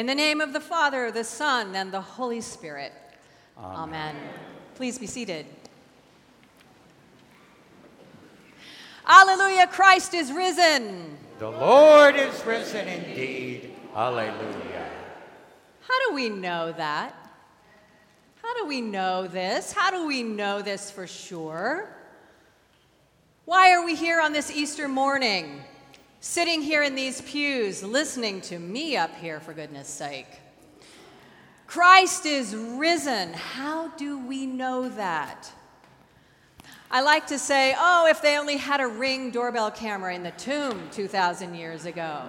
In the name of the Father, the Son, and the Holy Spirit. Amen. Amen. Please be seated. Alleluia, Christ is risen. The Lord is risen indeed. Alleluia. How do we know that? How do we know this? How do we know this for sure? Why are we here on this Easter morning, sitting here in these pews, listening to me up here, for goodness sake? Christ is risen. How do we know that? I like to say, oh, if they only had a ring doorbell camera in the tomb 2,000 years ago.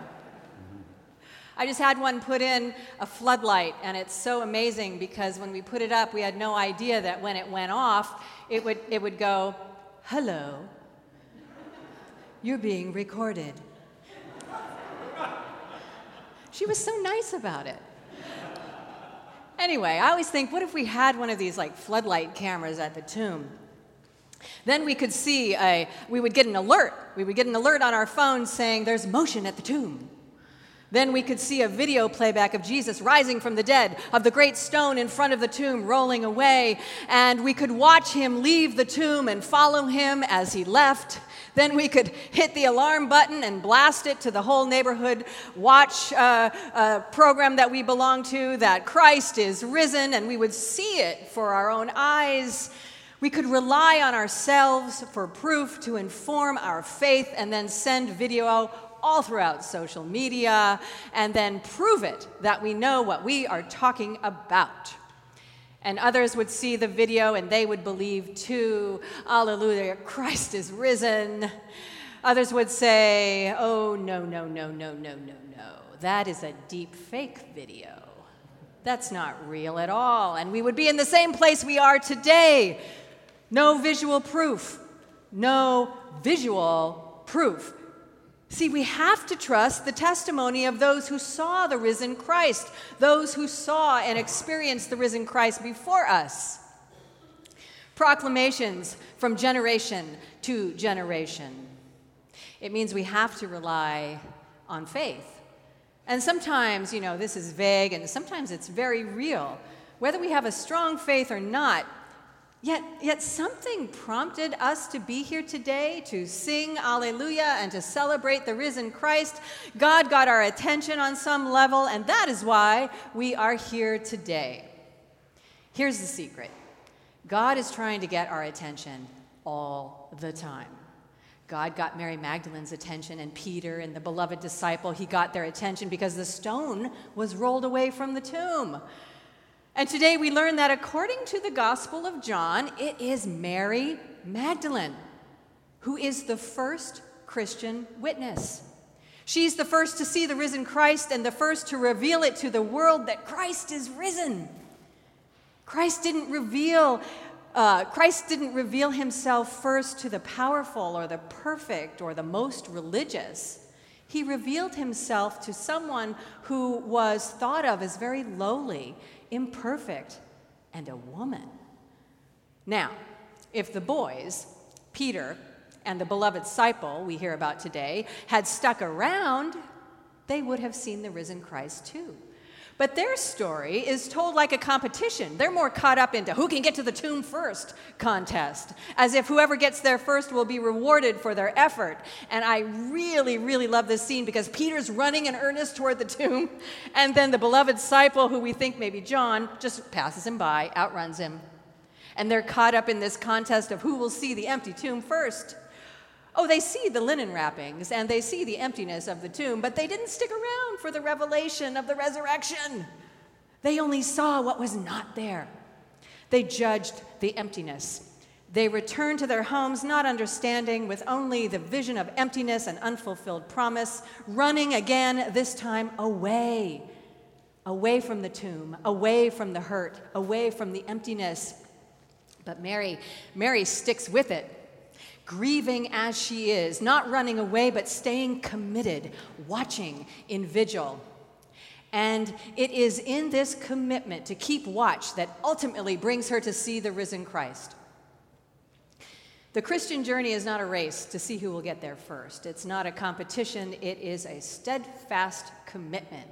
I just had one put in a floodlight, and it's so amazing because when we put it up, we had no idea that when it went off, it would, it would go, Hello, you're being recorded. She was so nice about it. Anyway, I always think, what if we had one of these like floodlight cameras at the tomb? Then we could see a, we would get an alert. We would get an alert on our phone saying there's motion at the tomb. Then we could see a video playback of Jesus rising from the dead, of the great stone in front of the tomb rolling away, and we could watch him leave the tomb and follow him as he left. Then we could hit the alarm button and blast it to the whole neighborhood watch uh, program that we belong to that Christ is risen, and we would see it for our own eyes. We could rely on ourselves for proof to inform our faith and then send video all throughout social media and then prove it that we know what we are talking about. And others would see the video and they would believe too, Alleluia, Christ is risen. Others would say, oh, no, no, no, no, no, no, no. That is a deep fake video. That's not real at all. And we would be in the same place we are today. No visual proof. No visual proof. See, we have to trust the testimony of those who saw the risen Christ, those who saw and experienced the risen Christ before us. Proclamations from generation to generation. It means we have to rely on faith. And sometimes, you know, this is vague and sometimes it's very real. Whether we have a strong faith or not, Yet, yet something prompted us to be here today to sing Alleluia and to celebrate the risen Christ. God got our attention on some level, and that is why we are here today. Here's the secret God is trying to get our attention all the time. God got Mary Magdalene's attention and Peter and the beloved disciple, he got their attention because the stone was rolled away from the tomb. And today we learn that according to the Gospel of John, it is Mary Magdalene who is the first Christian witness. She's the first to see the risen Christ and the first to reveal it to the world that Christ is risen. Christ didn't reveal uh, Christ didn't reveal himself first to the powerful or the perfect or the most religious. He revealed himself to someone who was thought of as very lowly imperfect, and a woman. Now, if the boys, Peter and the beloved disciple we hear about today, had stuck around, they would have seen the risen Christ too. But their story is told like a competition. They're more caught up into who can get to the tomb first contest, as if whoever gets there first will be rewarded for their effort. And I really, really love this scene because Peter's running in earnest toward the tomb, and then the beloved disciple, who we think may be John, just passes him by, outruns him. And they're caught up in this contest of who will see the empty tomb first. Oh, they see the linen wrappings and they see the emptiness of the tomb, but they didn't stick around for the revelation of the resurrection. They only saw what was not there. They judged the emptiness. They returned to their homes not understanding, with only the vision of emptiness and unfulfilled promise, running again, this time away, away from the tomb, away from the hurt, away from the emptiness. But Mary, Mary sticks with it grieving as she is, not running away, but staying committed, watching in vigil. And it is in this commitment to keep watch that ultimately brings her to see the risen Christ. The Christian journey is not a race to see who will get there first. It's not a competition, it is a steadfast commitment.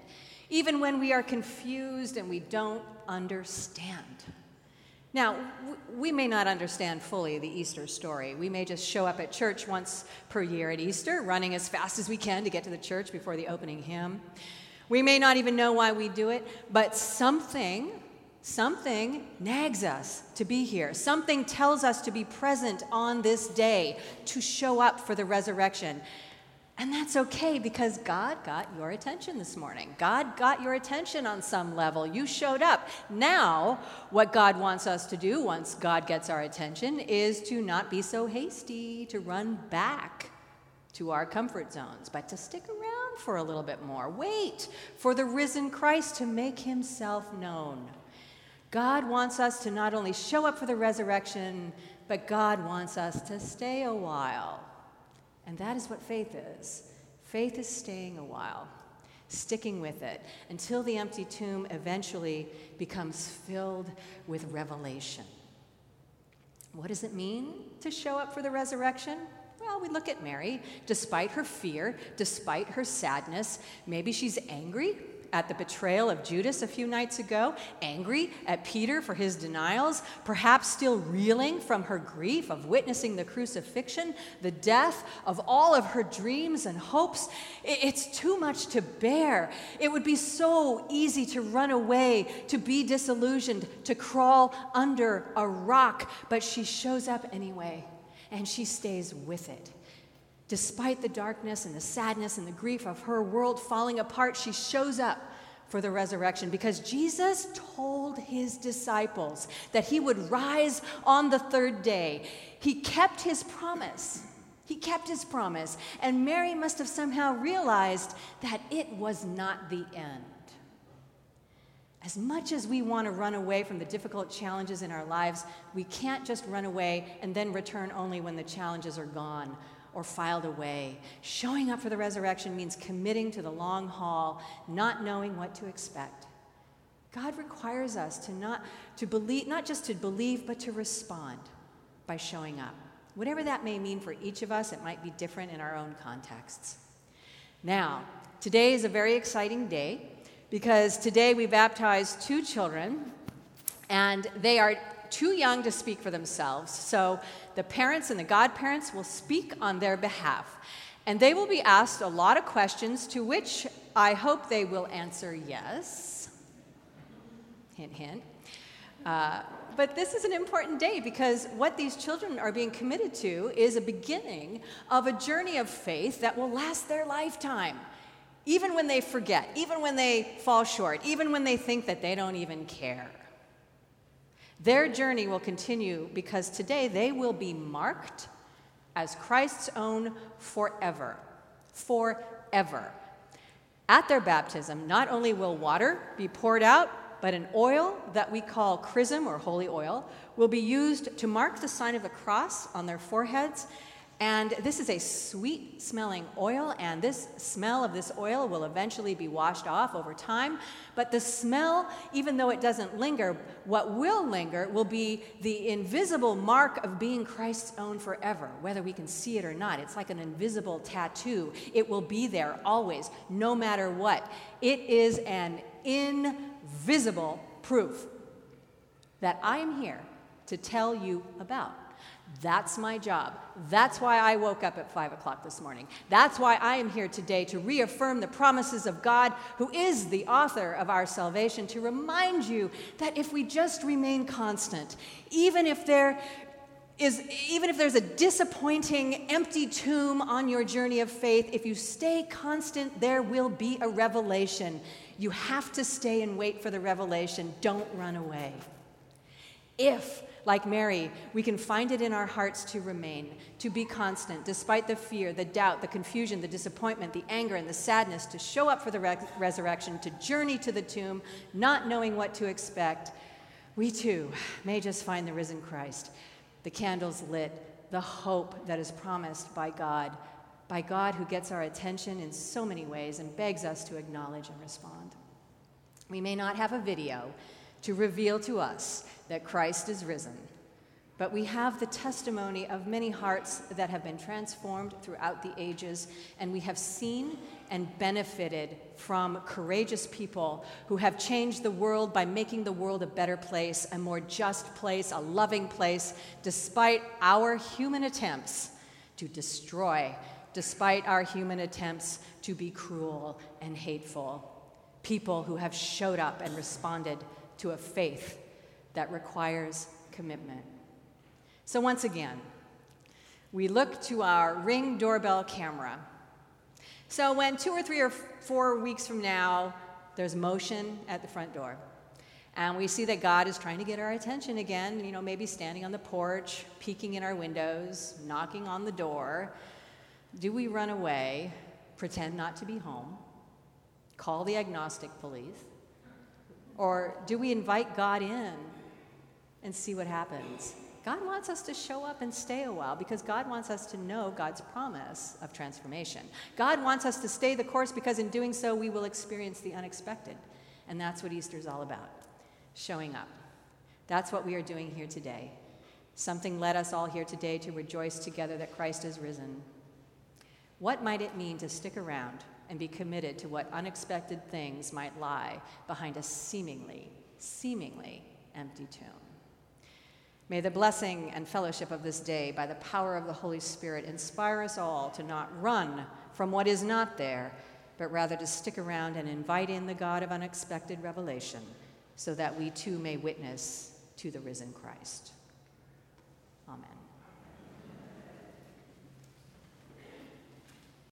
even when we are confused and we don't understand. Now, we may not understand fully the Easter story. We may just show up at church once per year at Easter, running as fast as we can to get to the church before the opening hymn. We may not even know why we do it, but something, something nags us to be here. Something tells us to be present on this day, to show up for the resurrection. And that's okay because God got your attention this morning. God got your attention on some level. You showed up. Now, what God wants us to do once God gets our attention is to not be so hasty, to run back to our comfort zones, but to stick around for a little bit more. Wait for the risen Christ to make himself known. God wants us to not only show up for the resurrection, but God wants us to stay a while and that is what faith is. Faith is staying a while, sticking with it until the empty tomb eventually becomes filled with revelation. What does it mean to show up for the resurrection? Well, we look at Mary. Despite her fear, despite her sadness, maybe she's angry at the betrayal of Judas a few nights ago, angry at Peter for his denials, perhaps still reeling from her grief of witnessing the crucifixion, the death of all of her dreams and hopes. It's too much to bear. It would be so easy to run away, to be disillusioned, to crawl under a rock, but she shows up anyway, and she stays with it. Despite the darkness and the sadness and the grief of her world falling apart, she shows up for the resurrection because Jesus told his disciples that he would rise on the third day. He kept his promise. He kept his promise. And Mary must have somehow realized that it was not the end. As much as we want to run away from the difficult challenges in our lives, we can't just run away and then return only when the challenges are gone or filed away. Showing up for the resurrection means committing to the long haul, not knowing what to expect. God requires us to not to believe not just to believe but to respond by showing up. Whatever that may mean for each of us, it might be different in our own contexts. Now, today is a very exciting day because today we baptize two children and they are too young to speak for themselves. So the parents and the godparents will speak on their behalf. And they will be asked a lot of questions to which I hope they will answer yes. Hint, hint. Uh, but this is an important day because what these children are being committed to is a beginning of a journey of faith that will last their lifetime. Even when they forget, even when they fall short, even when they think that they don't even care. Their journey will continue because today they will be marked as Christ's own forever. Forever. At their baptism, not only will water be poured out, but an oil that we call chrism or holy oil will be used to mark the sign of the cross on their foreheads and this is a sweet smelling oil, and this smell of this oil will eventually be washed off over time. But the smell, even though it doesn't linger, what will linger will be the invisible mark of being Christ's own forever, whether we can see it or not. It's like an invisible tattoo. It will be there always, no matter what. It is an invisible proof that I am here to tell you about. That's my job. That's why I woke up at 5 o'clock this morning. That's why I am here today to reaffirm the promises of God, who is the author of our salvation, to remind you that if we just remain constant, even if there is even if there's a disappointing empty tomb on your journey of faith if you stay constant there will be a revelation you have to stay and wait for the revelation don't run away if like Mary, we can find it in our hearts to remain, to be constant, despite the fear, the doubt, the confusion, the disappointment, the anger, and the sadness, to show up for the re- resurrection, to journey to the tomb, not knowing what to expect. We too may just find the risen Christ, the candles lit, the hope that is promised by God, by God who gets our attention in so many ways and begs us to acknowledge and respond. We may not have a video to reveal to us that Christ is risen. but we have the testimony of many hearts that have been transformed throughout the ages, and we have seen and benefited from courageous people who have changed the world by making the world a better place, a more just place, a loving place, despite our human attempts to destroy, despite our human attempts to be cruel and hateful. People who have showed up and responded to a faith that requires commitment. So, once again, we look to our ring doorbell camera. So, when two or three or four weeks from now, there's motion at the front door, and we see that God is trying to get our attention again, you know, maybe standing on the porch, peeking in our windows, knocking on the door, do we run away, pretend not to be home, call the agnostic police, or do we invite God in and see what happens? God wants us to show up and stay a while because God wants us to know God's promise of transformation. God wants us to stay the course because in doing so, we will experience the unexpected. And that's what Easter is all about showing up. That's what we are doing here today. Something led us all here today to rejoice together that Christ is risen. What might it mean to stick around and be committed to what unexpected things might lie behind a seemingly, seemingly empty tomb? May the blessing and fellowship of this day, by the power of the Holy Spirit, inspire us all to not run from what is not there, but rather to stick around and invite in the God of unexpected revelation so that we too may witness to the risen Christ. Amen.